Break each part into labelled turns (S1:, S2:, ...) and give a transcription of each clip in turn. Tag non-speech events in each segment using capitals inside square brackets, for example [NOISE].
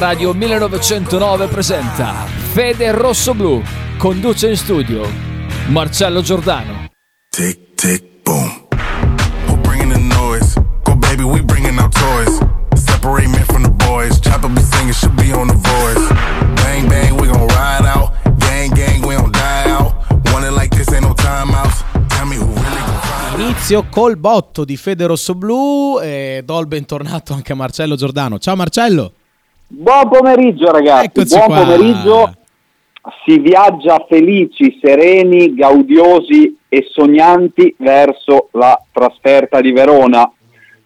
S1: Radio 1909 presenta Fede Rosso Blu. Conduce in studio Marcello Giordano.
S2: Tick, tick, boom. Who bringing the noise? Go baby, we bringing our toys. Separate men from the boys. Chopper be singing, should be on the voice. Bang, bang, we gon' ride out. Gang, gang, we don't die out. Want it like this, ain't no timeouts. Tell me who really gon'
S3: Inizio col botto di Fede Rossoblu e do il bentornato anche a Marcello Giordano. Ciao Marcello!
S4: Buon pomeriggio ragazzi,
S3: Eccoci
S4: buon
S3: qua.
S4: pomeriggio. Si viaggia felici, sereni, gaudiosi e sognanti verso la trasferta di Verona.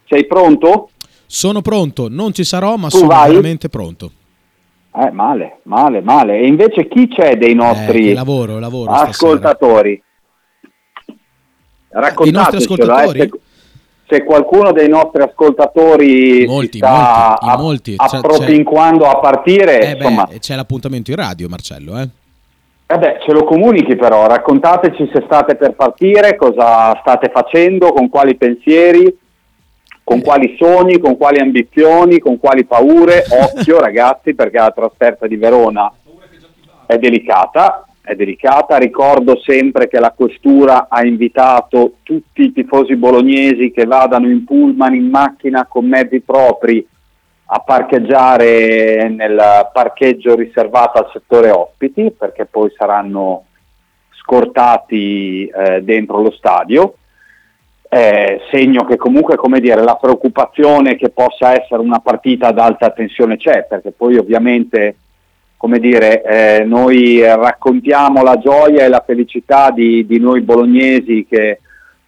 S4: Sei pronto?
S3: Sono pronto, non ci sarò ma
S4: Tu
S3: sono
S4: vai?
S3: veramente pronto.
S4: Eh, male, male, male. E invece chi c'è dei
S3: Eh,
S4: nostri
S3: che lavoro, lavoro
S4: ascoltatori? Raccontatecelo,
S3: ascoltatori?
S4: eh, se, qualcuno dei nostri ascoltatori
S3: Molti,
S4: sta
S3: molti. C'è-
S4: appropinquando a partire,
S3: Eh beh,
S4: insomma,
S3: c'è l'appuntamento in radio Marcello, eh?
S4: Eh beh, ce lo comunichi però, raccontateci se state per partire, cosa state facendo, con quali pensieri, con quali sogni, con quali ambizioni, con quali paure. [LAUGHS] Occhio ragazzi perché la trasferta di Verona è delicata, è delicata. Ricordo sempre che la questura ha invitato tutti i tifosi bolognesi che vadano in pullman, in macchina, con mezzi propri a parcheggiare nel parcheggio riservato al settore ospiti perché poi saranno scortati eh, dentro lo stadio. Eh, segno che comunque come dire, la preoccupazione che possa essere una partita ad alta tensione c'è, perché poi ovviamente come dire, eh, noi raccontiamo la gioia e la felicità di, di noi bolognesi che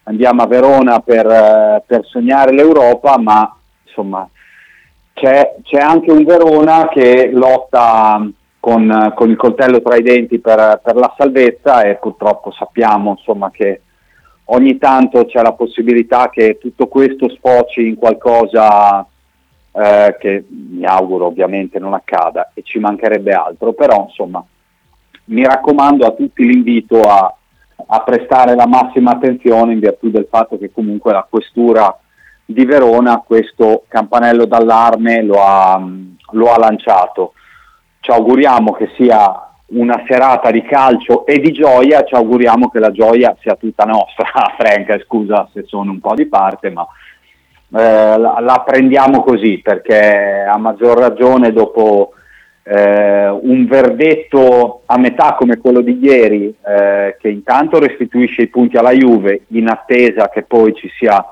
S4: andiamo a Verona per, eh, per sognare l'Europa, ma insomma c'è, c'è anche un Verona che lotta con, con il coltello tra i denti per, per la salvezza e purtroppo sappiamo insomma, che ogni tanto c'è la possibilità che tutto questo sfoci in qualcosa eh, che mi auguro ovviamente non accada e ci mancherebbe altro, però insomma mi raccomando a tutti l'invito a, a prestare la massima attenzione in virtù del fatto che comunque la questura di Verona questo campanello d'allarme lo ha, lo ha lanciato. Ci auguriamo che sia una serata di calcio e di gioia, ci auguriamo che la gioia sia tutta nostra. [LAUGHS] Frank, scusa se sono un po' di parte, ma eh, la, la prendiamo così perché a maggior ragione dopo eh, un verdetto a metà come quello di ieri, eh, che intanto restituisce i punti alla Juve in attesa che poi ci sia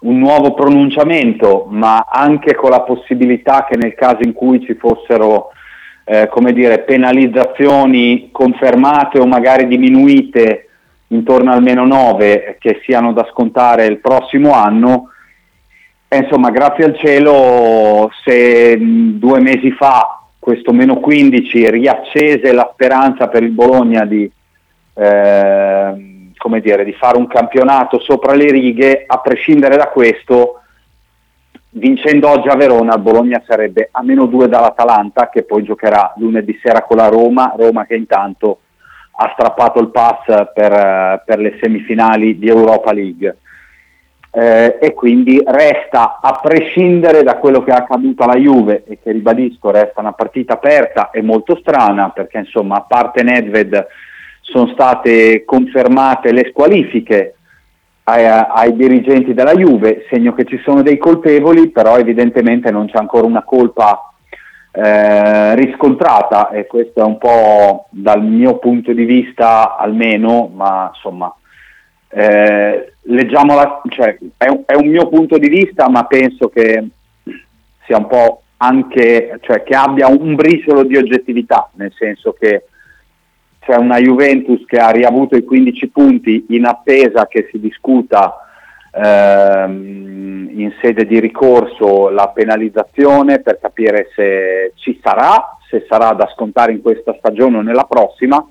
S4: un nuovo pronunciamento, ma anche con la possibilità che nel caso in cui ci fossero eh, come dire, penalizzazioni confermate o magari diminuite intorno al meno 9 che siano da scontare il prossimo anno, e insomma grazie al cielo se mh, due mesi fa questo meno 15 riaccese la speranza per il Bologna di, eh, come dire, di fare un campionato sopra le righe, a prescindere da questo, vincendo oggi a Verona, il Bologna sarebbe a meno 2 dall'Atalanta, che poi giocherà lunedì sera con la Roma, Roma che intanto ha strappato il pass per, eh, per le semifinali di Europa League. Eh, e quindi resta, a prescindere da quello che è accaduto alla Juve, e che ribadisco resta una partita aperta e molto strana, perché insomma a parte Nedved sono state confermate le squalifiche ai, ai dirigenti della Juve, segno che ci sono dei colpevoli, però evidentemente non c'è ancora una colpa eh, riscontrata e questo è un po' dal mio punto di vista almeno, ma insomma eh, leggiamola, cioè, è, un- è un mio punto di vista, ma penso che sia un po' anche, cioè che abbia un briciolo di oggettività, nel senso che c'è una Juventus che ha riavuto i 15 punti in attesa che si discuta ehm, in sede di ricorso la penalizzazione per capire se ci sarà, se sarà da scontare in questa stagione o nella prossima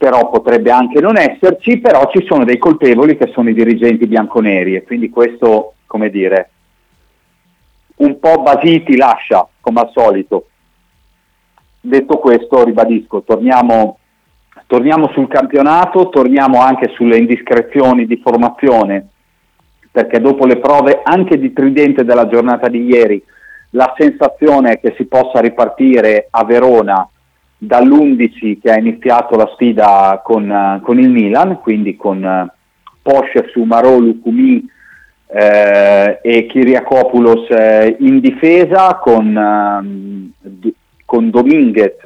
S4: però potrebbe anche non esserci, però ci sono dei colpevoli che sono i dirigenti bianconeri e quindi questo, come dire, un po' basiti lascia, come al solito. Detto questo, ribadisco, torniamo, torniamo sul campionato, torniamo anche sulle indiscrezioni di formazione, perché dopo le prove anche di tridente della giornata di ieri la sensazione è che si possa ripartire a Verona dall'11 che ha iniziato la sfida con, con il Milan, quindi con eh, Posce, Sumarò, Lucumi eh, e Kiriakopoulos eh, in difesa con, eh, con Dominguez,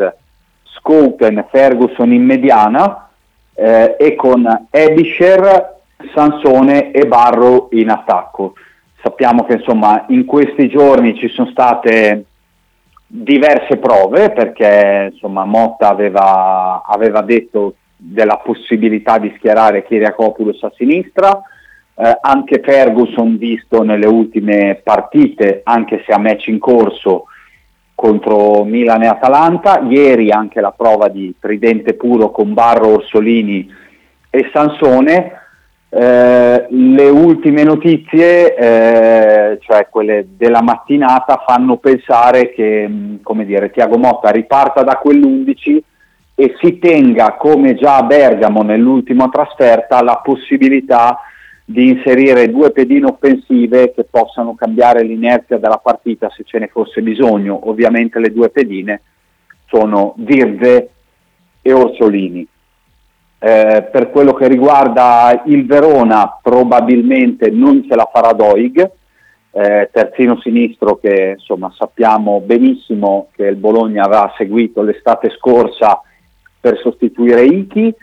S4: Scouten, Ferguson in mediana eh, e con Ebisher, Sansone e Barro in attacco. Sappiamo che insomma in questi giorni ci sono state diverse prove perché insomma Motta aveva, aveva detto della possibilità di schierare Kiriakopoulos a sinistra, eh, anche Ferguson visto nelle ultime partite, anche se a match in corso contro Milan e Atalanta, ieri anche la prova di tridente puro con Barro, Orsolini e Sansone, eh, le ultime notizie, eh, cioè quelle della mattinata, fanno pensare che mm, dire, Tiago Motta riparta da quell'11 e si tenga, come già a Bergamo nell'ultima trasferta, la possibilità di inserire due pedine offensive che possano cambiare l'inerzia della partita se ce ne fosse bisogno. Ovviamente le due pedine sono Virze e Orsolini. Eh, per quello che riguarda il Verona probabilmente non ce la farà Doig, eh, terzino sinistro che insomma, sappiamo benissimo che il Bologna aveva seguito l'estate scorsa per sostituire Iki,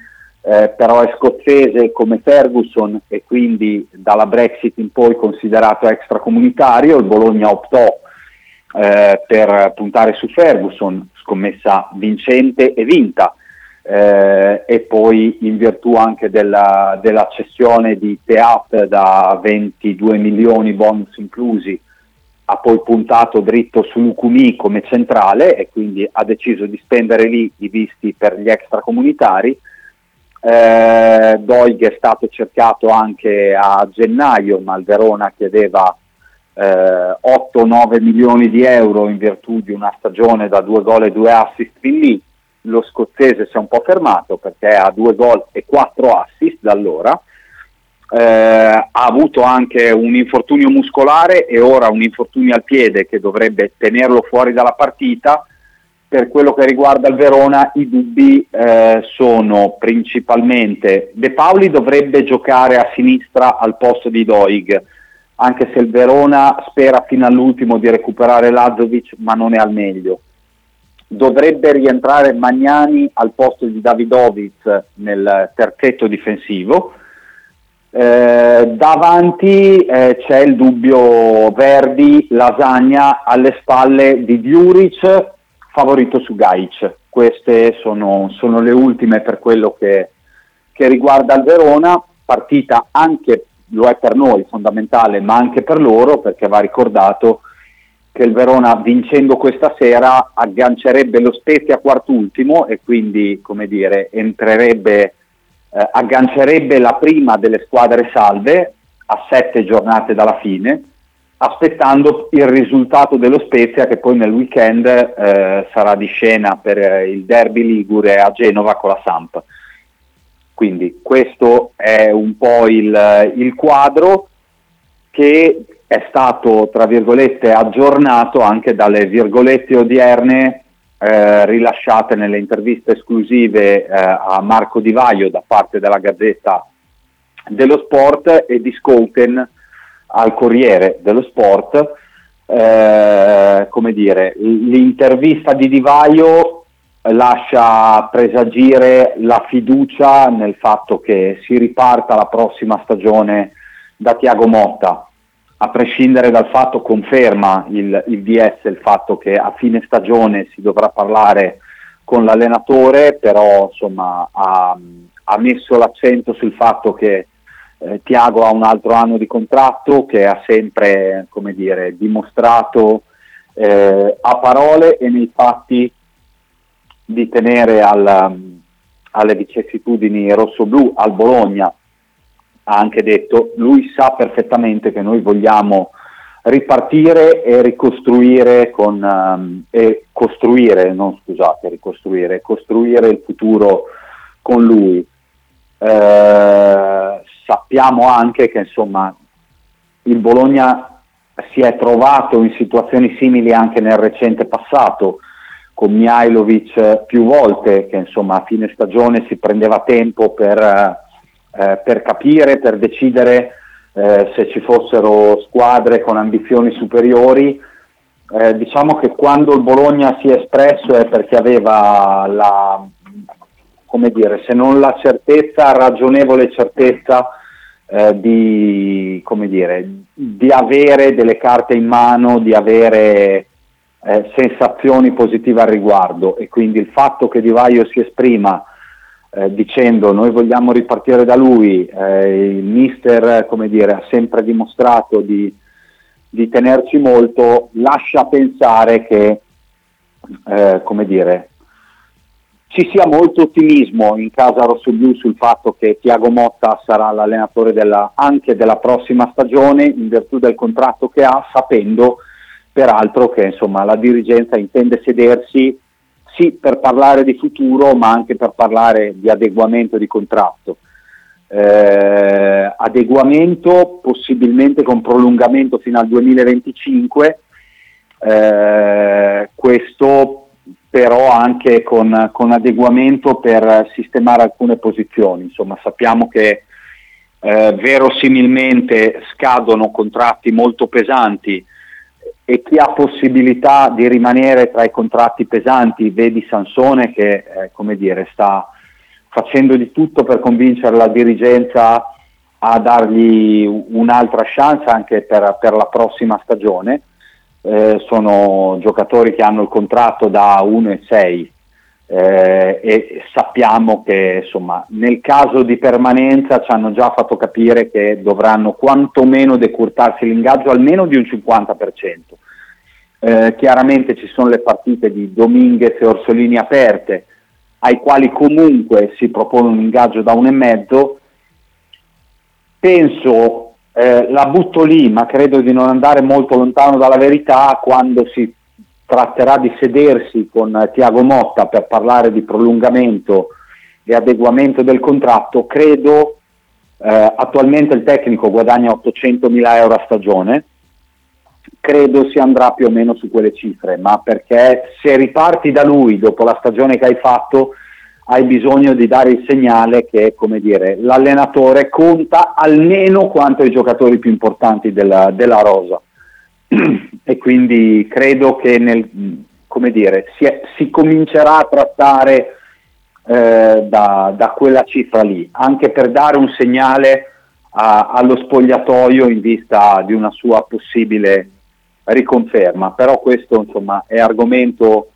S4: eh, però è scozzese come Ferguson e quindi dalla Brexit in poi considerato extracomunitario, il Bologna optò eh, per puntare su Ferguson, scommessa vincente e vinta eh, e poi in virtù anche della, della cessione di Teat da 22 milioni bonus inclusi ha poi puntato dritto su Lucumi come centrale e quindi ha deciso di spendere lì i visti per gli extracomunitari. Eh, Doig è stato cercato anche a gennaio, ma il Verona chiedeva eh, 8-9 milioni di euro in virtù di una stagione da due gol e due assist fin lì lo scozzese si è un po' fermato perché ha due gol e quattro assist da allora. Eh, ha avuto anche un infortunio muscolare e ora un infortunio al piede che dovrebbe tenerlo fuori dalla partita. Per quello che riguarda il Verona i dubbi eh, sono principalmente De Pauli dovrebbe giocare a sinistra al posto di Doig, anche se il Verona spera fino all'ultimo di recuperare Lazovic ma non è al meglio dovrebbe rientrare Magnani al posto di Davidovic nel terzetto difensivo. Eh, davanti eh, c'è il dubbio Verdi, Lasagna alle spalle di Djuric, favorito su Gaic. Queste sono, sono le ultime per quello che, che riguarda il Verona, partita anche, lo è per noi fondamentale, ma anche per loro perché va ricordato che il Verona vincendo questa sera aggancerebbe lo Spezia quart'ultimo e quindi come dire, entrerebbe, eh, aggancerebbe la prima delle squadre salve a sette giornate dalla fine, aspettando il risultato dello Spezia che poi nel weekend eh, sarà di scena per eh, il derby Ligure a Genova con la Samp. Quindi questo è un po' il, il quadro che è stato, tra virgolette, aggiornato anche dalle virgolette odierne eh, rilasciate nelle interviste esclusive eh, a Marco Di Vaio da parte della Gazzetta dello Sport e di Scouten al Corriere dello Sport. Eh, come dire, l'intervista di Di Vaio lascia presagire la fiducia nel fatto che si riparta la prossima stagione da Tiago Motta a prescindere dal fatto conferma il, il DS il fatto che a fine stagione si dovrà parlare con l'allenatore, però insomma, ha, ha, messo l'accento sul fatto che eh, Tiago ha un altro anno di contratto, che ha sempre dire, dimostrato eh, a parole e nei fatti di tenere al, alle vicissitudini rosso-blu al Bologna ha anche detto, lui sa perfettamente che noi vogliamo ripartire e ricostruire con, um, e costruire, non scusate, ricostruire, costruire il futuro con lui. Eh, sappiamo anche che insomma il Bologna si è trovato in situazioni simili anche nel recente passato, con Mihailovic più volte, che insomma a fine stagione si prendeva tempo per, eh, per capire, per decidere eh, se ci fossero squadre con ambizioni superiori. Eh, diciamo che quando il Bologna si è espresso è perché aveva la, come dire, se non la certezza, ragionevole certezza eh, di, dire, di avere delle carte in mano, di avere eh, sensazioni positive al riguardo e quindi il fatto che Di Vaio si esprima eh, dicendo noi vogliamo ripartire da lui, eh, il mister dire, ha sempre dimostrato di, di tenerci molto, lascia pensare che eh, dire, ci sia molto ottimismo in casa rossoblu sul fatto che Tiago Motta sarà l'allenatore della, anche della prossima stagione in virtù del contratto che ha, sapendo peraltro che insomma, la dirigenza intende sedersi sì per parlare di futuro ma anche per parlare di adeguamento di contratto. Eh, adeguamento possibilmente con prolungamento fino al 2025, eh, questo però anche con, con, adeguamento per sistemare alcune posizioni. Insomma, sappiamo che eh, verosimilmente scadono contratti molto pesanti e chi ha possibilità di rimanere tra i contratti pesanti, vedi Sansone che eh, come dire, sta facendo di tutto per convincere la dirigenza a dargli un'altra chance anche per, per la prossima stagione. Eh, sono giocatori che hanno il contratto da 1 e 6 eh, e sappiamo che insomma, nel caso di permanenza ci hanno già fatto capire che dovranno quantomeno decurtarsi l'ingaggio almeno di un 50%. Eh, chiaramente ci sono le partite di Dominguez e Orsolini aperte, ai quali comunque si propone un ingaggio da un e mezzo. Penso, eh, la butto lì, ma credo di non andare molto lontano dalla verità quando si tratterà di sedersi con Tiago Motta per parlare di prolungamento e adeguamento del contratto, credo eh, attualmente il tecnico guadagna 800 mila euro a stagione, credo si andrà più o meno su quelle cifre, ma perché se riparti da lui dopo la stagione che hai fatto hai bisogno di dare il segnale che dire, l'allenatore conta almeno quanto i giocatori più importanti della, della rosa. [CLEARS THROAT] E quindi credo che nel, dire, si, è, si, comincerà a trattare eh, da, da, quella cifra lì, anche per dare un segnale a, allo spogliatoio in vista di una sua possibile riconferma, però questo insomma, è argomento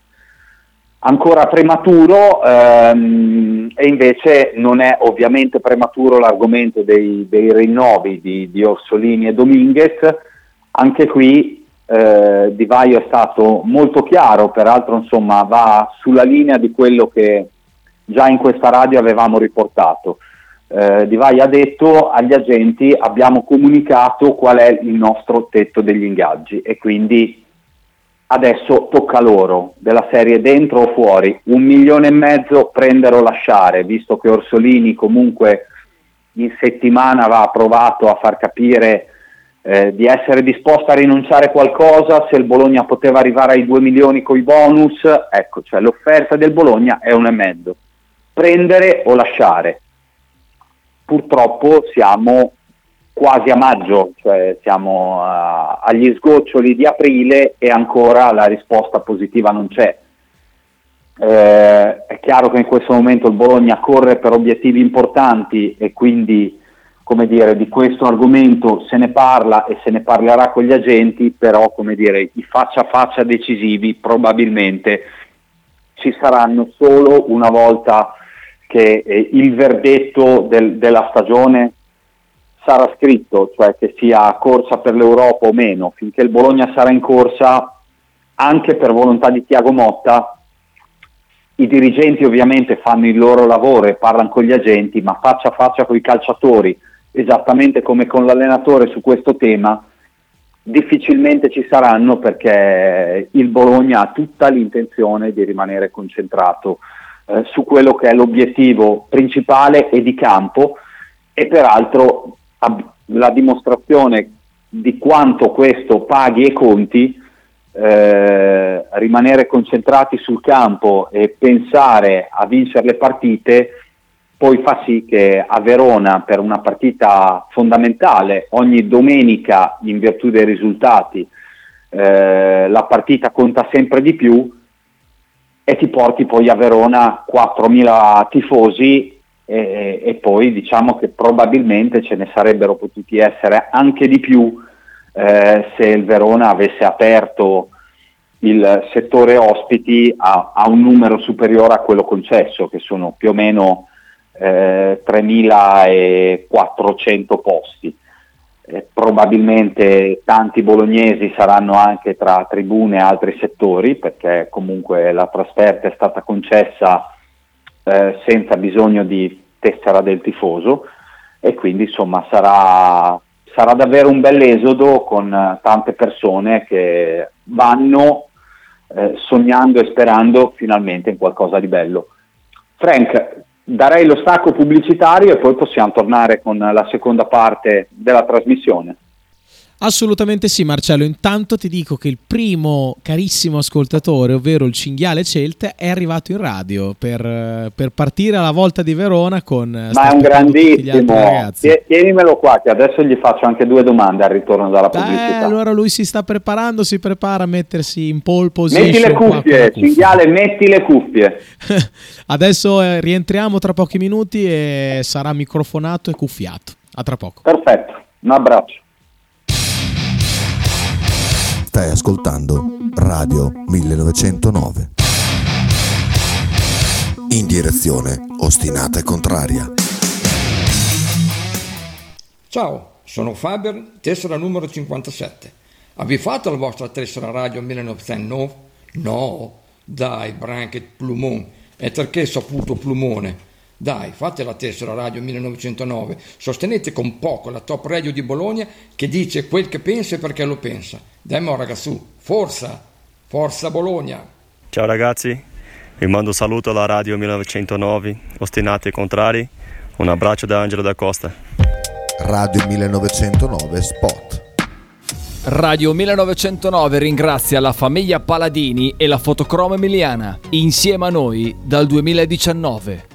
S4: ancora prematuro ehm, e invece non è ovviamente prematuro l'argomento dei, dei rinnovi di, di Orsolini e Dominguez, anche qui eh, Di Vaio è stato molto chiaro, peraltro insomma, va sulla linea di quello che già in questa radio avevamo riportato. Eh, Di Vaio ha detto agli agenti abbiamo comunicato qual è il nostro tetto degli ingaggi e quindi adesso tocca loro, della serie dentro o fuori, un milione e mezzo prendere o lasciare, visto che Orsolini comunque in settimana va provato a far capire eh, di essere disposta a rinunciare a qualcosa se il Bologna poteva arrivare ai 2 milioni con i bonus, ecco, cioè l'offerta del Bologna è un e mezzo. Prendere o lasciare. Purtroppo siamo quasi a maggio, cioè siamo uh, agli sgoccioli di aprile e ancora la risposta positiva non c'è. Eh, è chiaro che in questo momento il Bologna corre per obiettivi importanti e quindi come dire, di questo argomento se ne parla e se ne parlerà con gli agenti, però come dire, i faccia a faccia decisivi probabilmente ci saranno solo una volta che eh, il verdetto del, della stagione sarà scritto, cioè che sia corsa per l'Europa o meno, finché il Bologna sarà in corsa, anche per volontà di Tiago Motta, i dirigenti ovviamente fanno il loro lavoro e parlano con gli agenti, ma faccia a faccia con i calciatori, esattamente come con l'allenatore su questo tema, difficilmente ci saranno perché il Bologna ha tutta l'intenzione di rimanere concentrato eh, su quello che è l'obiettivo principale e di campo e peraltro ab- la dimostrazione di quanto questo paghi e conti, eh, rimanere concentrati sul campo e pensare a vincere le partite poi fa sì che a Verona per una partita fondamentale ogni domenica in virtù dei risultati eh, la partita conta sempre di più e ti porti poi a Verona 4.000 tifosi e, e, poi diciamo che probabilmente ce ne sarebbero potuti essere anche di più eh, se il Verona avesse aperto il settore ospiti a, a, un numero superiore a quello concesso, che sono più o meno eh, 3.400 posti. Eh, probabilmente tanti bolognesi saranno anche tra tribune e altri settori, perché comunque la trasferta è stata concessa eh, senza bisogno di tessera del tifoso e quindi insomma sarà, sarà davvero un bel esodo con tante persone che vanno eh, sognando e sperando finalmente in qualcosa di bello. Frank, darei lo stacco pubblicitario e poi possiamo tornare con la seconda parte della trasmissione.
S3: Assolutamente sì, Marcello. Intanto ti dico che il primo carissimo ascoltatore, ovvero il cinghiale Celte, è arrivato in radio per, per partire alla volta di Verona con.
S4: Ma è un grandissimo. Tienimelo qua, che adesso gli faccio anche due domande al ritorno dalla pubblicità.
S3: Eh, allora lui si sta preparando, si prepara a mettersi in pole position.
S4: Metti le cuffie, cinghiale, metti le cuffie. [LAUGHS]
S3: adesso eh, rientriamo tra pochi minuti e sarà microfonato e cuffiato. A tra poco.
S4: Perfetto, un abbraccio.
S5: Stai ascoltando Radio 1909. In direzione ostinata e contraria.
S6: Ciao, sono Faber, tessera numero 57. Avete fatto la vostra tessera radio 1909? No, dai, Branket Plumon. E perché saputo Plumone? Dai, fate la tessera radio 1909, sostenete con poco la top radio di Bologna che dice quel che pensa e perché lo pensa. Dai mo ragazzu, forza, forza Bologna.
S7: Ciao ragazzi, vi mando un saluto alla radio 1909, ostinati e contrari, un abbraccio da Angelo da Costa.
S5: Radio 1909 Spot.
S1: Radio 1909 ringrazia la famiglia Paladini e la fotocromo emiliana, insieme a noi dal 2019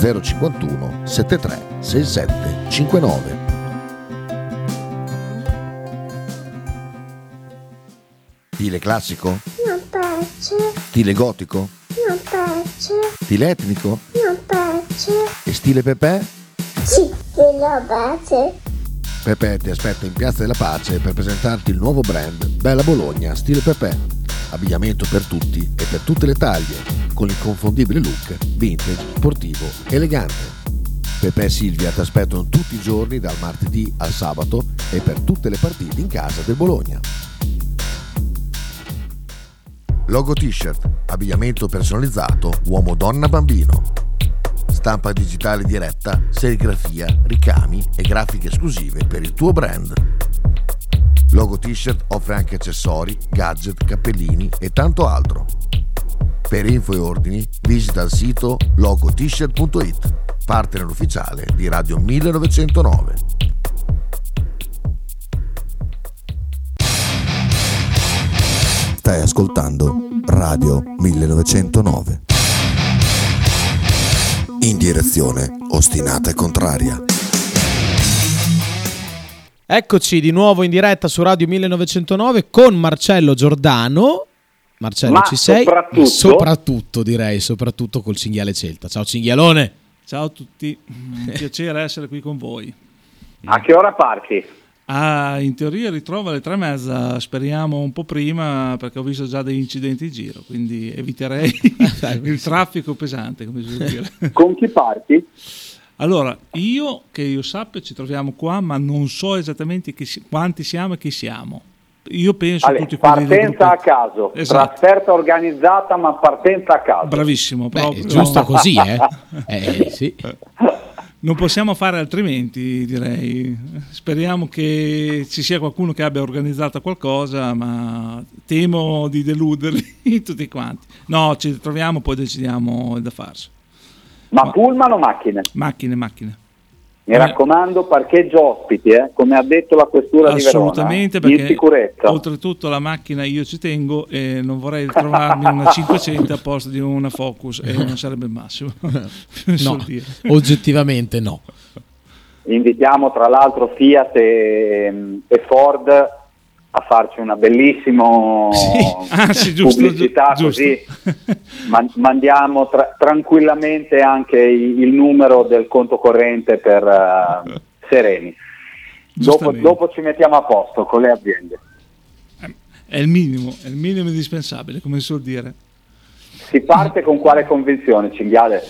S5: 051 73 67 59. Stile classico?
S8: Non piace.
S5: Stile gotico?
S8: Non piace.
S5: Stile etnico?
S8: Non piace.
S5: E stile Pepe?
S8: Sì, stile piace.
S5: Pepe ti aspetta in Piazza della Pace per presentarti il nuovo brand Bella Bologna Stile Pepe. Abbigliamento per tutti e per tutte le taglie con l'inconfondibile look vintage, sportivo, elegante. Pepe e Silvia ti aspettano tutti i giorni dal martedì al sabato e per tutte le partite in casa del Bologna. Logo t-shirt, abbigliamento personalizzato uomo, donna, bambino. Stampa digitale diretta, serigrafia, ricami e grafiche esclusive per il tuo brand. Logo t-shirt offre anche accessori, gadget, cappellini e tanto altro. Per info e ordini visita il sito logotshirt.it, partner ufficiale di Radio 1909. Stai ascoltando Radio 1909. In direzione ostinata e contraria.
S3: Eccoci di nuovo in diretta su Radio 1909 con Marcello Giordano Marcello,
S4: Ma
S3: ci sei?
S4: Soprattutto...
S3: soprattutto, direi, soprattutto col cinghiale Celta. Ciao cinghialone.
S9: Ciao a tutti, un piacere essere qui con voi.
S4: A che ora parti?
S9: Ah, in teoria ritrovo alle tre e mezza, speriamo un po' prima perché ho visto già degli incidenti in giro, quindi eviterei [LAUGHS] il traffico pesante, come si suol dire.
S4: Con chi parti?
S9: Allora, io che io sappia ci troviamo qua, ma non so esattamente chi si- quanti siamo e chi siamo. Io penso
S4: Ale,
S9: tutti quelli
S4: partenza a caso,
S9: Esatto.
S4: trasferta organizzata ma partenza a caso.
S9: Bravissimo,
S3: Beh,
S9: proprio.
S3: è giusto [LAUGHS] così, eh? Eh, sì.
S9: Non possiamo fare altrimenti, direi. Speriamo che ci sia qualcuno che abbia organizzato qualcosa, ma temo di deluderli [LAUGHS] tutti quanti. No, ci troviamo, poi decidiamo da farsi.
S4: Ma pullman o macchine?
S9: Macchine, macchine.
S4: Mi raccomando, parcheggio ospiti, eh, come ha detto la questura di Verona.
S9: Assolutamente,
S4: eh,
S9: perché
S4: In sicurezza.
S9: oltretutto la macchina io ci tengo e non vorrei trovarmi una [LAUGHS] 500 a posto di una Focus e non sarebbe il massimo. [LAUGHS]
S3: No, [LAUGHS] oggettivamente no.
S4: Invitiamo tra l'altro Fiat e, e Ford a farci una bellissima
S9: Ah, sì, giusto,
S4: pubblicità
S9: giu-
S4: così [LAUGHS] man- mandiamo tra- tranquillamente anche i- il numero del conto corrente per eh, Sereni. Dopo, dopo ci mettiamo a posto con le aziende.
S9: È il minimo, è il minimo indispensabile, come si suol dire.
S4: Si parte con quale convinzione, Cinghiale?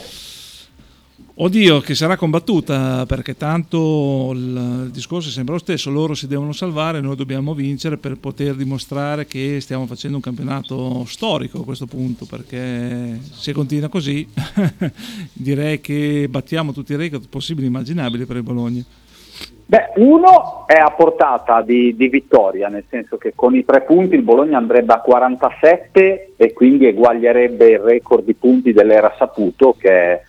S9: Oddio, che sarà combattuta perché tanto il discorso è sempre lo stesso, loro si devono salvare, noi dobbiamo vincere per poter dimostrare che stiamo facendo un campionato storico a questo punto, perché se continua così [LAUGHS] direi che battiamo tutti i record possibili e immaginabili per il Bologna.
S4: Beh, uno è a portata di, di vittoria, nel senso che con i tre punti il Bologna andrebbe a 47 e quindi eguaglierebbe il record di punti dell'era Saputo, che è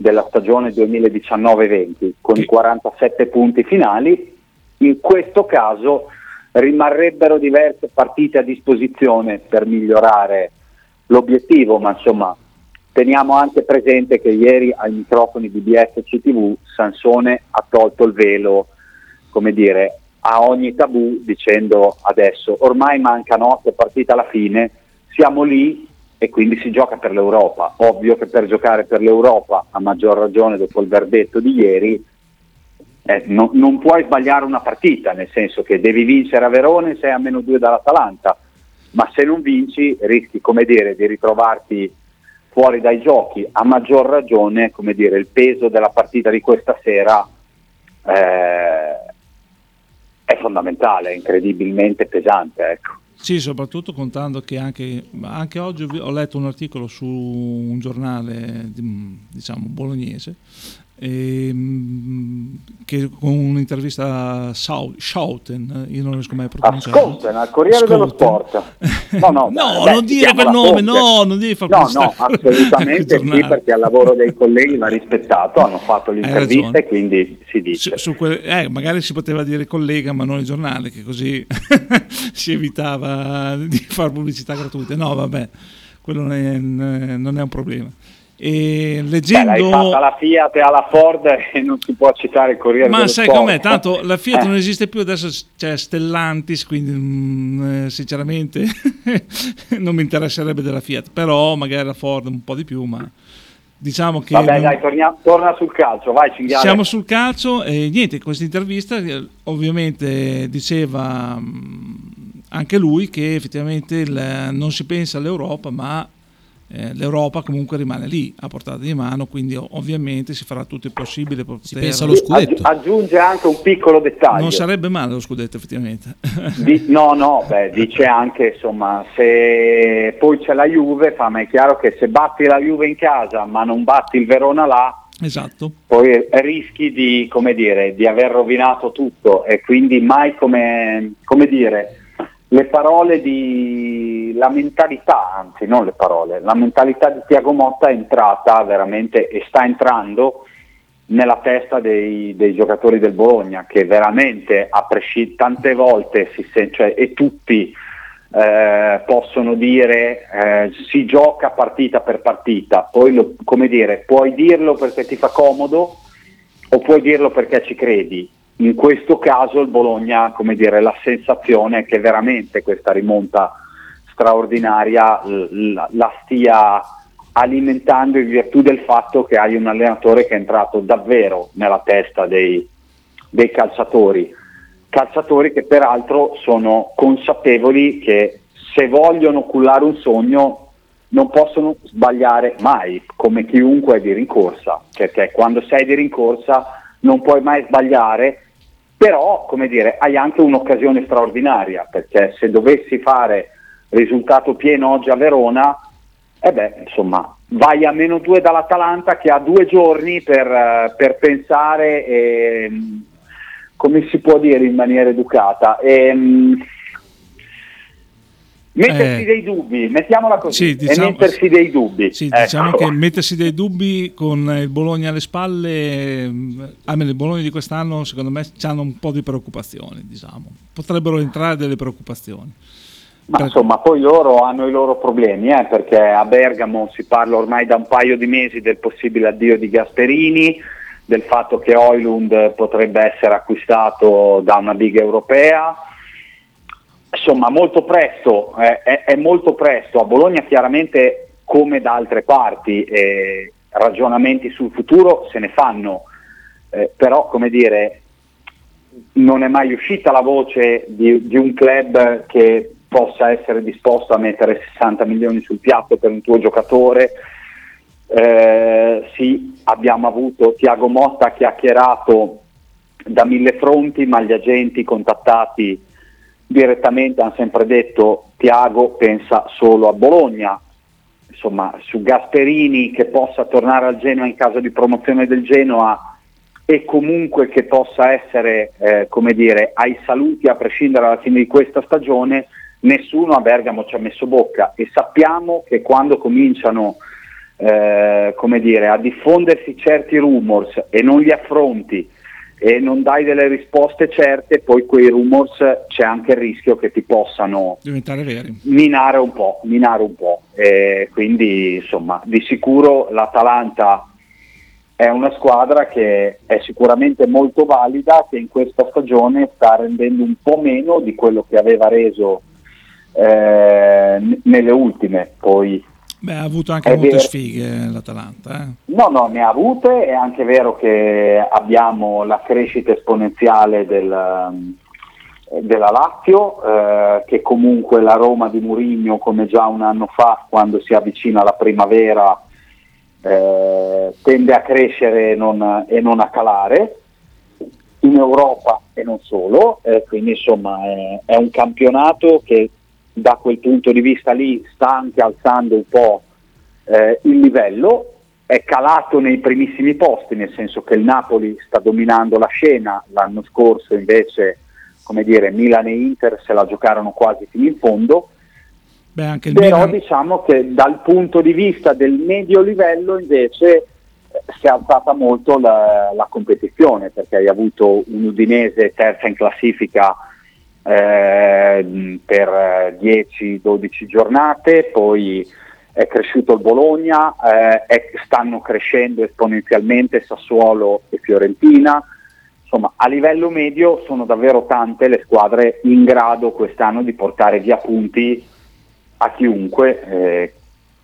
S4: della stagione 2019-20, con i 47 punti finali. In questo caso rimarrebbero diverse partite a disposizione per migliorare l'obiettivo, ma insomma teniamo anche presente che ieri ai microfoni di BSC TV Sansone ha tolto il velo, come dire, a ogni tabù dicendo adesso ormai mancano otto partite alla fine, siamo lì e quindi si gioca per l'Europa. Ovvio che per giocare per l'Europa, a maggior ragione dopo il verdetto di ieri, eh, no- non puoi sbagliare una partita, nel senso che devi vincere a Verona e sei a meno due dall'Atalanta, ma se non vinci rischi, dire, di ritrovarti fuori dai giochi, a maggior ragione, dire, il peso della partita di questa sera eh, è fondamentale, è incredibilmente pesante, ecco.
S9: Sì, soprattutto contando che anche, anche oggi ho letto un articolo su un giornale di- diciamo bolognese ehm, che con un'intervista a Schouten, io non riesco mai a pronunciare.
S4: Ascolten, al Corriere dello Sport. [LAUGHS] No, no,
S9: No,
S4: beh,
S9: non dire quel nome, no, non devi far
S4: No, no, assolutamente sì, perché il lavoro dei colleghi va rispettato, hanno fatto l'intervista e quindi si dice.
S9: Su- su quel- eh, magari si poteva dire collega ma non il giornale che così [LAUGHS] si evitava di fare pubblicità gratuite. No vabbè quello non è, non è un problema e
S4: Beh,
S9: leggendo
S4: l'hai fatta alla Fiat e alla Ford e [LAUGHS] non si può citare il Corriere
S9: ma sai
S4: Sport.
S9: com'è tanto la Fiat
S4: Eh.
S9: non esiste più adesso c'è Stellantis quindi mm, eh, sinceramente [LAUGHS] non mi interesserebbe della Fiat però magari la Ford un po' di più ma diciamo che
S4: Vabbè,
S9: non-
S4: dai, tornia- torna sul calcio, vai Cinghiale.
S9: Siamo sul calcio e niente, questa intervista eh, ovviamente diceva mh, anche lui che effettivamente il- non si pensa all'Europa, ma eh, l'Europa comunque rimane lì a portata di mano, quindi ov- ovviamente si farà tutto il possibile per poter...
S3: pensa allo scudetto.
S4: Aggi- aggiunge anche un piccolo dettaglio.
S9: Non sarebbe male lo scudetto effettivamente.
S4: Di- no, no, beh, dice anche, insomma, se poi c'è la Juve, fa, ma è chiaro che se batti la Juve in casa ma non batti il Verona là,
S9: esatto.
S4: poi rischi di, come dire, di aver rovinato tutto e quindi mai come, come dire, le parole di, la mentalità, anzi non le parole, la mentalità di Tiago Motta è entrata veramente e sta entrando nella testa dei, dei giocatori del Bologna che veramente a presci- tante volte si cioè, e tutti eh, possono dire eh, si gioca partita per partita, poi lo- come dire, puoi dirlo perché ti fa comodo o puoi dirlo perché ci credi. In questo caso il Bologna, come dire, la sensazione è che veramente questa rimonta straordinaria la, la stia alimentando in virtù del fatto che hai un allenatore che è entrato davvero nella testa dei, dei calciatori, calciatori che peraltro sono consapevoli che se vogliono cullare un sogno non possono sbagliare mai, come chiunque è di rincorsa, perché quando sei di rincorsa non puoi mai sbagliare, però come dire, hai anche un'occasione straordinaria, perché se dovessi fare risultato pieno oggi a Verona, eh beh, insomma, vai a meno due dall'Atalanta che ha due giorni per, eh, per pensare, e, come si può dire in maniera educata, e, mm, mettersi
S9: Eh.
S4: dei dubbi, mettiamola così,
S9: Sì, diciamo-
S4: e mettersi dei dubbi.
S9: Sì, diciamo
S4: Ecco.
S9: che mettersi dei dubbi con il Bologna alle spalle, mh, almeno il Bologna di quest'anno secondo me hanno un po' di preoccupazioni, diciamo. Potrebbero entrare delle preoccupazioni.
S4: Ma insomma, poi loro hanno i loro problemi, eh, perché a Bergamo si parla ormai da un paio di mesi del possibile addio di Gasperini, del fatto che Oilund potrebbe essere acquistato da una big europea. Insomma, molto presto, eh, è, è molto presto. A Bologna chiaramente, come da altre parti, eh, ragionamenti sul futuro se ne fanno, Eh, però come dire, non è mai uscita la voce di, di un club che possa essere disposto a mettere 60 milioni sul piatto per un tuo giocatore. Eh, sì, abbiamo avuto Tiago Motta chiacchierato da mille fronti, ma gli agenti contattati direttamente hanno sempre detto Tiago pensa solo a Bologna. Insomma, su Gasperini che possa tornare al Genoa in caso di promozione del Genoa e comunque che possa essere, eh, come dire, ai saluti a prescindere dalla fine di questa stagione, nessuno a Bergamo ci ha messo bocca e sappiamo che quando cominciano eh, come dire, a diffondersi certi rumors e non li affronti e non dai delle risposte certe, poi quei rumors c'è anche il rischio che ti possano
S9: Diventare veri.
S4: minare un po', minare un po'. E quindi insomma, di sicuro l'Atalanta è una squadra che è sicuramente molto valida, che in questa stagione sta rendendo un po' meno di quello che aveva reso eh, nelle ultime. Poi
S9: Beh, ha avuto anche
S4: È
S9: molte
S4: vero.
S9: sfighe l'Atalanta. eh.
S4: No, no, ne ha avute, è anche vero che abbiamo la crescita esponenziale del, ehm, della Lazio, eh, che comunque la Roma di Murigno, come già un anno fa, quando si avvicina la primavera, eh, tende a crescere e non, e non a calare in Europa e non solo, eh, quindi insomma è, è un campionato che da quel punto di vista lì sta anche alzando un po' eh, il livello, è calato nei primissimi posti, nel senso che il Napoli sta dominando la scena, l'anno scorso invece come dire, Milan e Inter se la giocarono quasi fino in fondo,
S9: Beh,
S4: però
S9: Milan,
S4: diciamo che dal punto di vista del medio livello invece eh, si è alzata molto la, la competizione perché hai avuto un Udinese terza in classifica eh, per eh, 10-12 giornate, poi è cresciuto il Bologna, eh, è- stanno crescendo esponenzialmente Sassuolo e Fiorentina, insomma a livello medio sono davvero tante le squadre in grado quest'anno di portare via punti a chiunque, eh,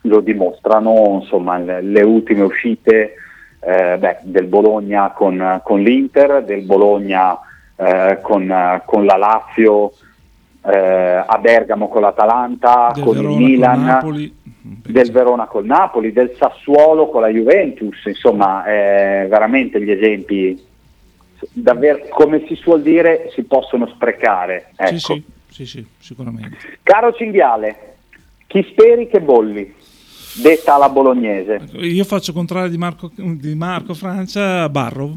S4: lo dimostrano insomma, le, le ultime uscite eh, beh, del Bologna con, con l'Inter, del Bologna eh, con, eh, con la Lazio, eh, a Bergamo con l'Atalanta,
S9: del
S4: con
S9: Verona
S4: il
S9: con
S4: Milan,
S9: Napoli.
S4: del Verona col Napoli, del Sassuolo con la Juventus, insomma eh, veramente gli esempi davvero come si suol dire si possono sprecare. Ecco.
S9: Sì, sì, sì, sì, sicuramente.
S4: Caro Cinghiale, chi speri che bolli? Detta alla bolognese.
S9: Io faccio contrario di Marco, di Marco Francia Barrow,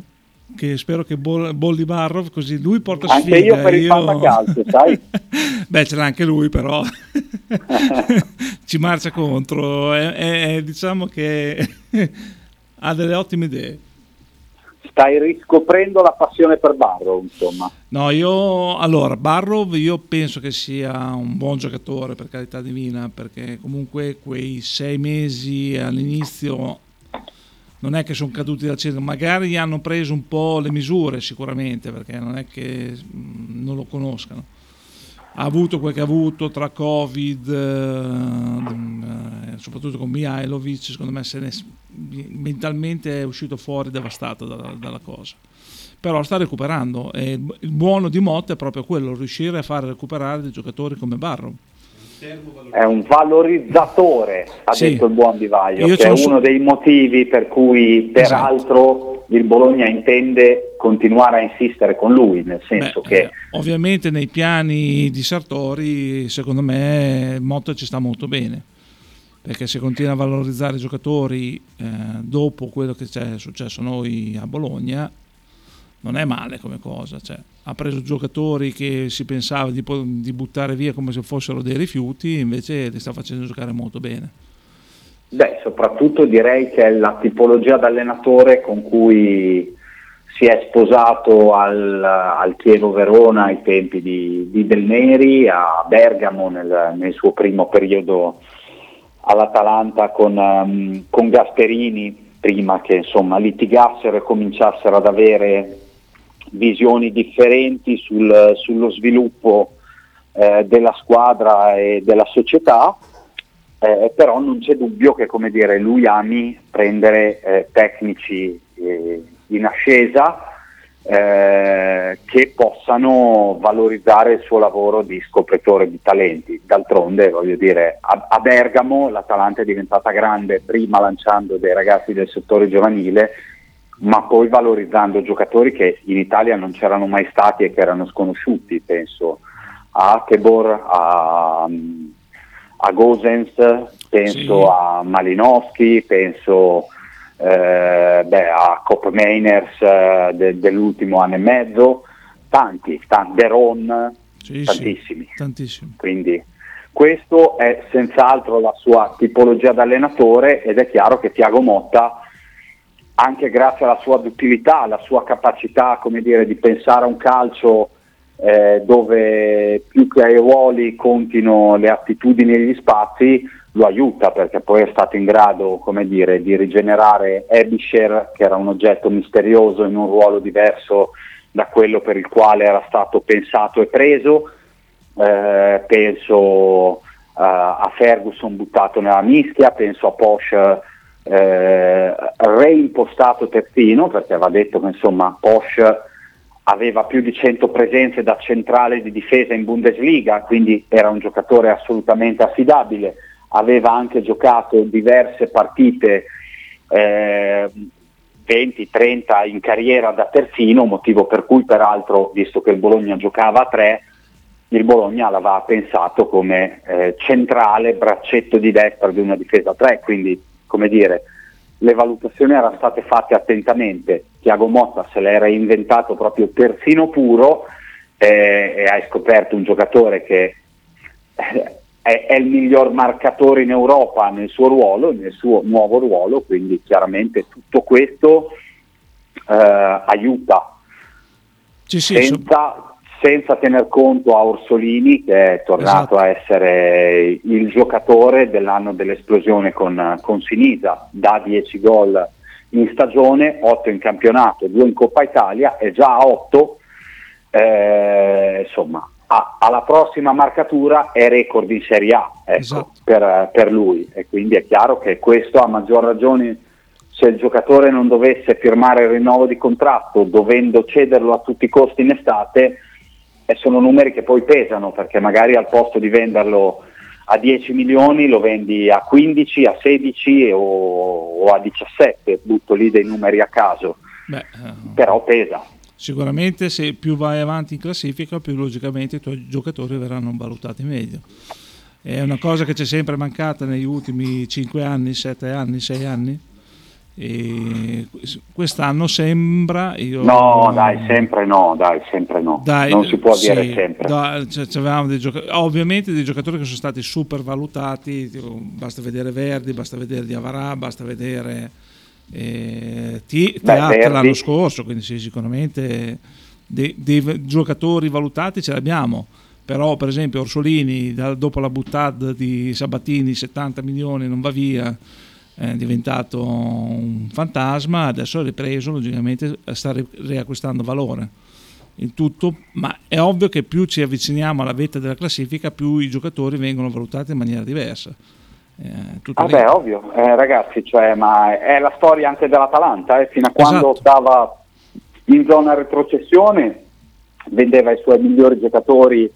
S9: che spero che boll- bolli Barrow, così lui porta
S4: Anche
S9: sfiga.
S4: io per il fantacalcio, sai? [LAUGHS]
S9: Beh, ce l'ha anche lui, però [LAUGHS] ci marcia contro. È- è- è- diciamo che [LAUGHS] ha delle ottime idee.
S4: Stai riscoprendo la passione per Barrow, insomma.
S9: No, io allora Barrow io penso che sia un buon giocatore per carità divina, perché comunque quei sei mesi all'inizio non è che sono caduti dal cielo, magari hanno preso un po' le misure sicuramente, perché non è che mm, non lo conoscano. Ha avuto quel che ha avuto tra Covid, eh, eh, soprattutto con Mihailovic, secondo me ne, mentalmente è uscito fuori devastato dalla- dalla cosa però sta recuperando e il buono di Motta è proprio quello, riuscire a fare recuperare dei giocatori come Barrow.
S4: È un valorizzatore, ha
S9: Sì.
S4: detto il buon Di Vaglio,
S9: Io
S4: che è uno dei motivi per cui peraltro il Bologna intende continuare a insistere con lui, nel senso che
S9: Eh, Ovviamente nei piani di Sartori, secondo me, Motta ci sta molto bene. Perché se continua a valorizzare i giocatori eh, dopo quello che c'è successo a noi a Bologna, non è male come cosa. Cioè, ha preso giocatori che si pensava di, di buttare via come se fossero dei rifiuti, invece li sta facendo giocare molto bene.
S4: Beh, soprattutto direi che è la tipologia d'allenatore con cui si è sposato al, al Chievo Verona ai tempi di, di Del Neri, a Bergamo nel, nel suo primo periodo all'Atalanta con, ehm, con Gasperini, prima che insomma litigassero e cominciassero ad avere visioni differenti sul- sullo sviluppo eh, della squadra e della società. Eh, però non c'è dubbio che dire, lui ami prendere eh, tecnici eh, in ascesa eh, che possano valorizzare il suo lavoro di scopritore di talenti. D'altronde, voglio dire, a, a Bergamo l'Atalanta è diventata grande prima lanciando dei ragazzi del settore giovanile, ma poi valorizzando giocatori che in Italia non c'erano mai stati e che erano sconosciuti, penso a Akebor, a, a Gosens, penso
S9: Sì.
S4: a Malinowski, penso eh, beh, a Cop Mainers eh, de- dell'ultimo anno e mezzo, tanti, tanti Deron,
S9: Sì, sì,
S4: tantissimi.
S9: tantissimi.
S4: Quindi questo è senz'altro la sua tipologia d'allenatore ed è chiaro che Tiago Motta, anche grazie alla sua duttilità, alla sua capacità dire, di pensare a un calcio eh, dove più che ai ruoli contino le attitudini e gli spazi, lo aiuta perché poi è stato in grado dire, di rigenerare Ebisher, che era un oggetto misterioso in un ruolo diverso da quello per il quale era stato pensato e preso. Eh, penso eh, a Ferguson buttato nella mischia, penso a Porsche eh, reimpostato terzino, perché va detto che insomma Porsche aveva più di 100 presenze da centrale di difesa in Bundesliga, quindi era un giocatore assolutamente affidabile, aveva anche giocato diverse partite eh, 20-30 in carriera da terzino, motivo per cui peraltro, visto che il Bologna giocava a tre, il Bologna l'aveva pensato come eh, centrale braccetto di destra di una difesa a tre, quindi come dire, le valutazioni erano state fatte attentamente. Tiago Motta se l'era inventato proprio terzino puro eh, e hai scoperto un giocatore che eh, è, è il miglior marcatore in Europa nel suo ruolo, nel suo nuovo ruolo, quindi chiaramente tutto questo eh, aiuta
S9: Sì, sì,
S4: senza, senza tener conto a Orsolini che è tornato
S9: Esatto.
S4: a essere il giocatore dell'anno dell'esplosione con, con Sinisa, da 10 gol in stagione, 8 in campionato, 2 in Coppa Italia e già a 8 eh, insomma a- alla prossima marcatura è record in Serie A ecco,
S9: Esatto.
S4: per, per lui e quindi è chiaro che questo a maggior ragione se il giocatore non dovesse firmare il rinnovo di contratto dovendo cederlo a tutti i costi in estate eh, sono numeri che poi pesano perché magari al posto di venderlo a 10 milioni lo vendi a 15, a 16 o, o a 17, butto lì dei numeri a caso,
S9: beh, eh,
S4: però pesa.
S9: Sicuramente se più vai avanti in classifica, più logicamente i tuoi giocatori verranno valutati meglio. È una cosa che ci è sempre mancata negli ultimi 5 anni, 7 anni, 6 anni. E quest'anno sembra. Io,
S4: No, dai, sempre no, dai, sempre no.
S9: Dai,
S4: non si può
S9: sì,
S4: dire sempre.
S9: da- cioè, c'avevamo dei gioca- ovviamente dei giocatori che sono stati super valutati, tipo, basta vedere Verdi, basta vedere Diavarà, basta vedere eh,
S4: Beh, Verdi-
S9: l'anno scorso, quindi sì, sicuramente dei, dei giocatori valutati ce li abbiamo. Però, per esempio, Orsolini, da- dopo la buttata di Sabatini, 70 milioni, non va via, è diventato un fantasma, adesso è ripreso, logicamente sta ri- riacquistando valore. Il tutto, ma è ovvio che più ci avviciniamo alla vetta della classifica, più i giocatori vengono valutati in maniera diversa. Eh.
S4: Vabbè, ovvio, eh, ragazzi, cioè, ma è la storia anche dell'Atalanta, eh, fino a quando
S9: Esatto.
S4: stava in zona retrocessione vendeva i suoi migliori giocatori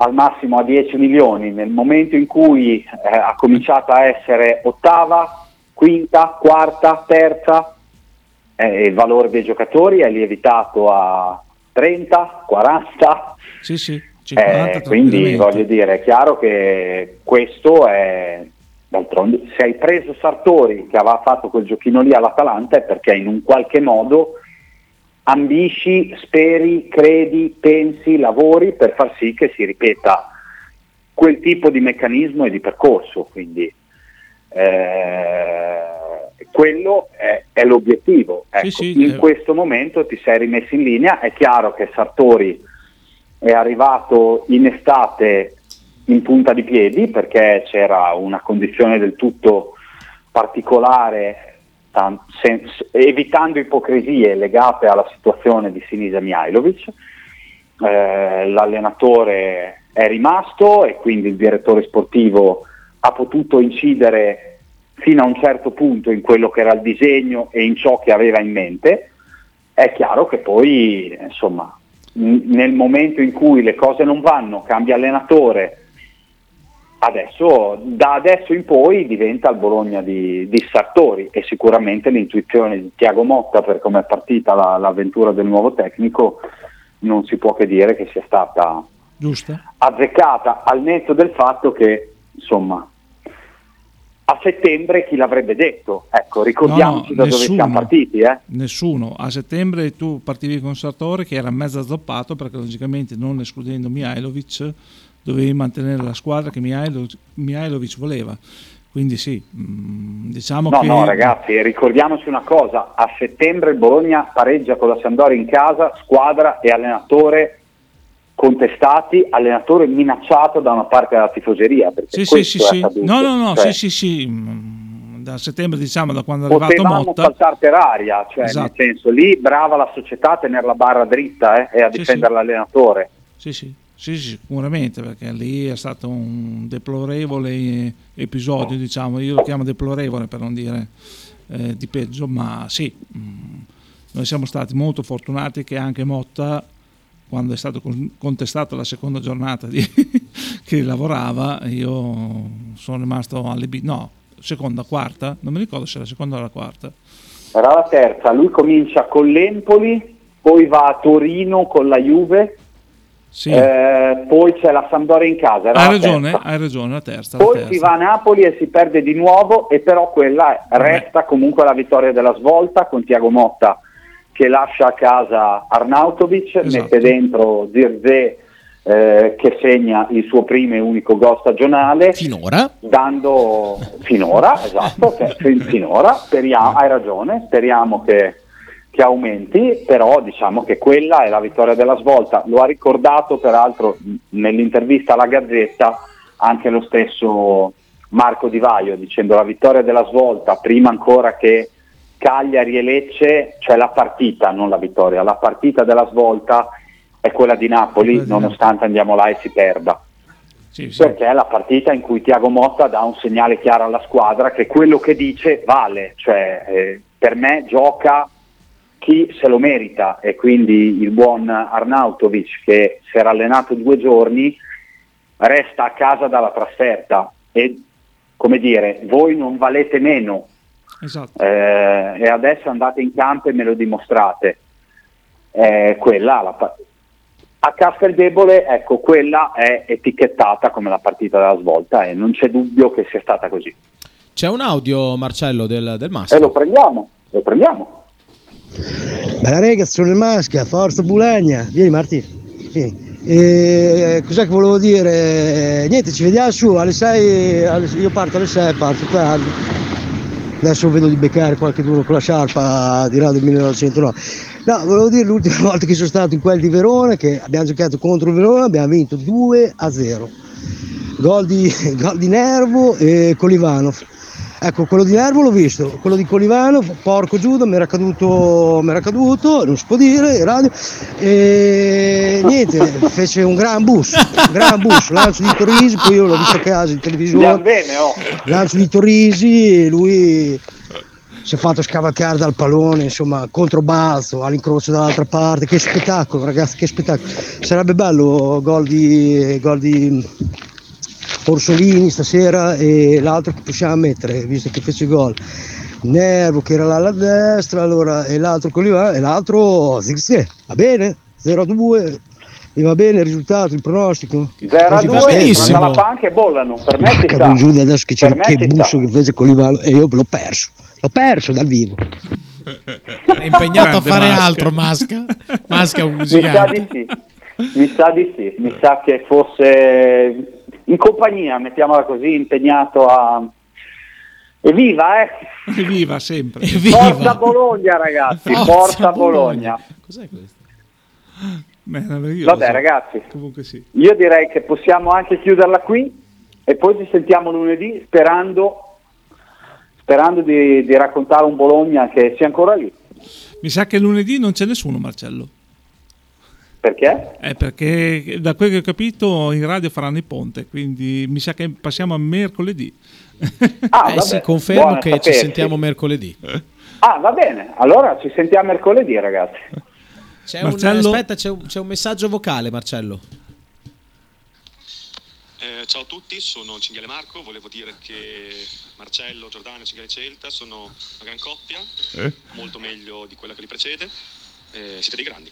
S4: al massimo a 10 milioni, nel momento in cui eh, ha cominciato a essere ottava, quinta, quarta, terza, eh, il valore dei giocatori è lievitato a 30, 40.
S9: Sì, sì, 50
S4: Eh, quindi voglio dire, è chiaro che questo è d'altronde se hai preso Sartori che aveva fatto quel giochino lì all'Atalanta è perché in un qualche modo ambisci, speri, credi, pensi, lavori per far sì che si ripeta quel tipo di meccanismo e di percorso. Quindi eh, quello è, è l'obiettivo. Ecco,
S9: sì,
S4: in
S9: eh.
S4: questo momento ti sei rimesso in linea, è chiaro che Sartori è arrivato in estate in punta di piedi perché c'era una condizione del tutto particolare, evitando ipocrisie legate alla situazione di Sinisa Mihailovic. Eh, l'allenatore è rimasto e quindi il direttore sportivo ha potuto incidere fino a un certo punto in quello che era il disegno e in ciò che aveva in mente. È chiaro che poi, insomma, n- nel momento in cui le cose non vanno, cambia allenatore, adesso, da adesso in poi diventa il Bologna di, di Sartori e sicuramente l'intuizione di Tiago Motta per come è partita la- l'avventura del nuovo tecnico non si può che dire che sia stata
S9: Giusto?
S4: azzeccata al netto del fatto che insomma a settembre chi l'avrebbe detto ecco ricordiamoci
S9: No,
S4: da dove siamo partiti eh?
S9: Nessuno. A settembre tu partivi con Sartori che era mezzo azzoppato perché logicamente non escludendo Mihailovic dovevi mantenere la squadra che Mihailo- Mihailovic voleva. Quindi sì, mm, diciamo
S4: no
S9: che...
S4: no ragazzi ricordiamoci una cosa a settembre il Bologna pareggia con la Sampdoria in casa squadra e allenatore contestati allenatore minacciato da una parte della tifoseria
S9: Sì, sì, sì, sì. No, no, no,
S4: Cioè,
S9: sì, sì, sì. mm, Da settembre, diciamo, da quando è arrivato
S4: potevamo
S9: Motta.
S4: saltare per aria, cioè
S9: Esatto.
S4: nel senso lì brava la società a tenere la barra dritta eh, e a
S9: Sì,
S4: difendere
S9: sì.
S4: l'allenatore.
S9: Sì, sì, sì, sicuramente, perché lì è stato un deplorevole eh, episodio, diciamo, io lo chiamo deplorevole per non dire eh, di peggio, ma sì, mm, noi siamo stati molto fortunati che anche Motta, quando è stato con- contestato la seconda giornata di- [LAUGHS] che lavorava, io sono rimasto allibito, no, seconda, quarta, non mi ricordo se era la seconda o la quarta.
S4: Era la terza, lui comincia con l'Empoli, poi va a Torino con la Juve,
S9: Sì,
S4: eh, poi c'è la Sampdoria in casa. era
S9: hai
S4: la
S9: ragione,
S4: terza.
S9: hai ragione, la terza. la
S4: Poi
S9: terza.
S4: si va a Napoli e si perde di nuovo e però quella resta comunque la vittoria della svolta con Tiago Motta che lascia a casa Arnautovic,
S9: Esatto.
S4: mette dentro Zirze eh, che segna il suo primo e unico gol stagionale.
S3: Finora.
S4: Dando finora, esatto, [LAUGHS] finora, speriamo, hai ragione, speriamo che, che aumenti, però diciamo che quella è la vittoria della svolta. Lo ha ricordato peraltro nell'intervista alla Gazzetta anche lo stesso Marco Di Vaio dicendo la vittoria della svolta prima ancora che Cagliari e Lecce, cioè la partita, non la vittoria, la partita della svolta è quella di Napoli,
S9: Quella di
S4: nonostante andiamo là e si perda
S9: Sì, sì.
S4: perché è la partita in cui Tiago Motta dà un segnale chiaro alla squadra che quello che dice vale, cioè eh, per me gioca chi se lo merita e quindi il buon Arnautovic che si era allenato due giorni resta a casa dalla trasferta e come dire, voi non valete meno
S9: Esatto.
S4: eh, e adesso andate in campo e me lo dimostrate. Eh, quella la pa- a Casteldebole, ecco, quella è etichettata come la partita della svolta e non c'è dubbio che sia stata così.
S3: C'è un audio, Marcello, del, del
S4: E lo
S3: Massimo.
S4: prendiamo, lo prendiamo.
S10: Bella rega, sono il maschia, forza Bulagna. Vieni Marti. Cos'è che volevo dire? Niente, ci vediamo su alle 6, alle- io parto alle 6, parto tardi. Adesso vedo di beccare qualche duro con la sciarpa di là del 1909. No, volevo dire l'ultima volta che sono stato in quel di Verona, che abbiamo giocato contro il Verona, abbiamo vinto 2 a 0. Gol di, [LAUGHS] gol di Nervo e Colivanov. Ecco, quello di Nervo l'ho visto, quello di Colivano, porco Giuda, mi era caduto, mi era caduto, non si può dire, radio, e niente, fece un gran bus, un gran bus, lancio di Torisi, poi io l'ho visto a casa in televisione,
S4: bene, oh.
S10: lancio di Torisi, e lui si è fatto scavalcare dal pallone, insomma, controbalzo all'incrocio dall'altra parte. Che spettacolo, ragazzi, che spettacolo. Sarebbe bello gol di, gol di Orsolini stasera e l'altro che possiamo mettere, visto che fece gol. Nervo che era là alla destra, allora, e l'altro con Liva- e l'altro Zirze. Va bene? 0-2. E va bene il risultato, il pronostico?
S4: 0 a
S10: Così va
S4: 2
S10: benissimo.
S4: dalla panca e bollano. Per me ci sta.
S10: Giù adesso che
S4: me
S10: che busso che fece con Livalo e io l'ho perso. L'ho perso dal vivo.
S3: È impegnato a fare
S9: Masca.
S3: altro, Masca. Masca un
S4: Mi sa di sì. Mi sa di sì. Mi sa che fosse in compagnia, mettiamola così, impegnato a... Evviva, eh!
S9: Viva sempre.
S4: Forza Bologna, ragazzi!
S3: Forza
S4: Forza,
S3: Bologna.
S4: Bologna!
S3: Cos'è questo?
S9: Meraviglioso.
S4: Vabbè, ragazzi,
S9: Comunque sì.
S4: io direi che possiamo anche chiuderla qui e poi ci sentiamo lunedì sperando, sperando di, di raccontare un Bologna che sia ancora lì.
S9: Mi sa che lunedì non c'è nessuno, Marcello.
S4: Perché?
S9: Eh, perché da quel che ho capito in radio faranno il ponte, quindi mi sa che passiamo a mercoledì.
S4: Ah, [LAUGHS]
S3: Eh sì, confermo che ci
S4: sapersi.
S3: sentiamo mercoledì.
S4: Ah, va bene, allora ci sentiamo mercoledì, ragazzi.
S3: C'è un,
S9: Marcello?
S3: aspetta, c'è un, c'è un messaggio vocale, Marcello.
S11: Eh, ciao a tutti, sono Cinghiale Marco, volevo dire che Marcello, Giordano e Cinghiale Celta sono una gran coppia,
S9: Eh?
S11: molto meglio di quella che li precede, eh, siete dei grandi.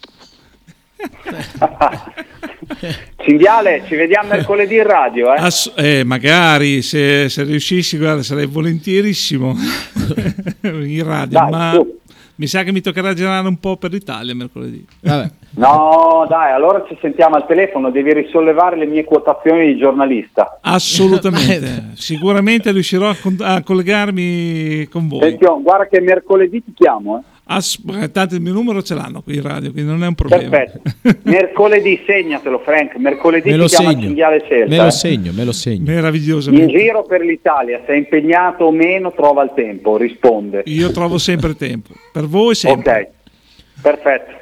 S11: [LAUGHS]
S4: Cinghiale, ci vediamo mercoledì in radio, eh?
S9: Ass- eh, magari se, se riuscissi, guarda, sarei volentierissimo [LAUGHS] in radio,
S4: Dai,
S9: ma
S4: su.
S9: mi sa che mi toccherà girare un po' per l'Italia mercoledì.
S3: Vabbè.
S4: No, dai, allora ci sentiamo al telefono, devi risollevare le mie quotazioni di giornalista.
S9: Assolutamente, [LAUGHS] sicuramente riuscirò a, con- a collegarmi con voi.
S4: Senti, oh, guarda che mercoledì ti chiamo, eh?
S9: Ass- eh, tanto il mio numero ce l'hanno qui in radio, quindi non è un problema.
S4: Perfetto. [LAUGHS] mercoledì, segnatelo Frank, mercoledì
S3: Me lo
S4: ti chiama
S3: segno.
S4: Cinghiale Celta.
S3: Me lo
S4: eh.
S3: segno, me lo segno.
S4: In
S9: Meravigliosamente.
S4: giro per l'Italia, se è impegnato o meno, trova il tempo, risponde.
S9: Io trovo sempre tempo, per voi sempre.
S4: Ok, perfetto.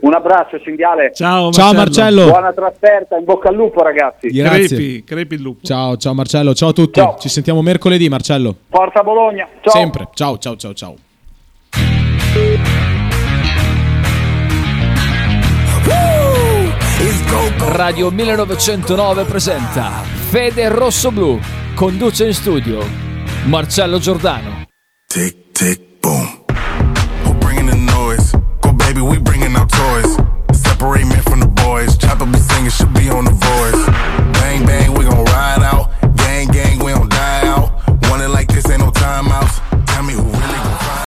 S4: Un abbraccio, Cinghiale.
S9: Ciao,
S3: Ciao, Marcello.
S4: Buona trasferta, in bocca al lupo, ragazzi.
S3: Grazie.
S9: Crepi, crepi il lupo.
S3: Ciao, ciao Marcello, ciao a tutti.
S4: Ciao.
S3: Ci sentiamo mercoledì, Marcello.
S4: Forza Bologna. Ciao.
S3: Sempre. Ciao, ciao, ciao, ciao.
S1: Radio 1909 presenta Fede Rosso Blu. Conduce in studio Marcello Giordano.
S2: Tic tic boom. Who bringing the noise? Go baby, we bringing our toys. Separate me from the boys. Chopper be singing, should be on the voice. Bang bang, we gon' ride out. Gang gang, we don't die out. Want it like this, ain't no timeouts. Tell me who really gon'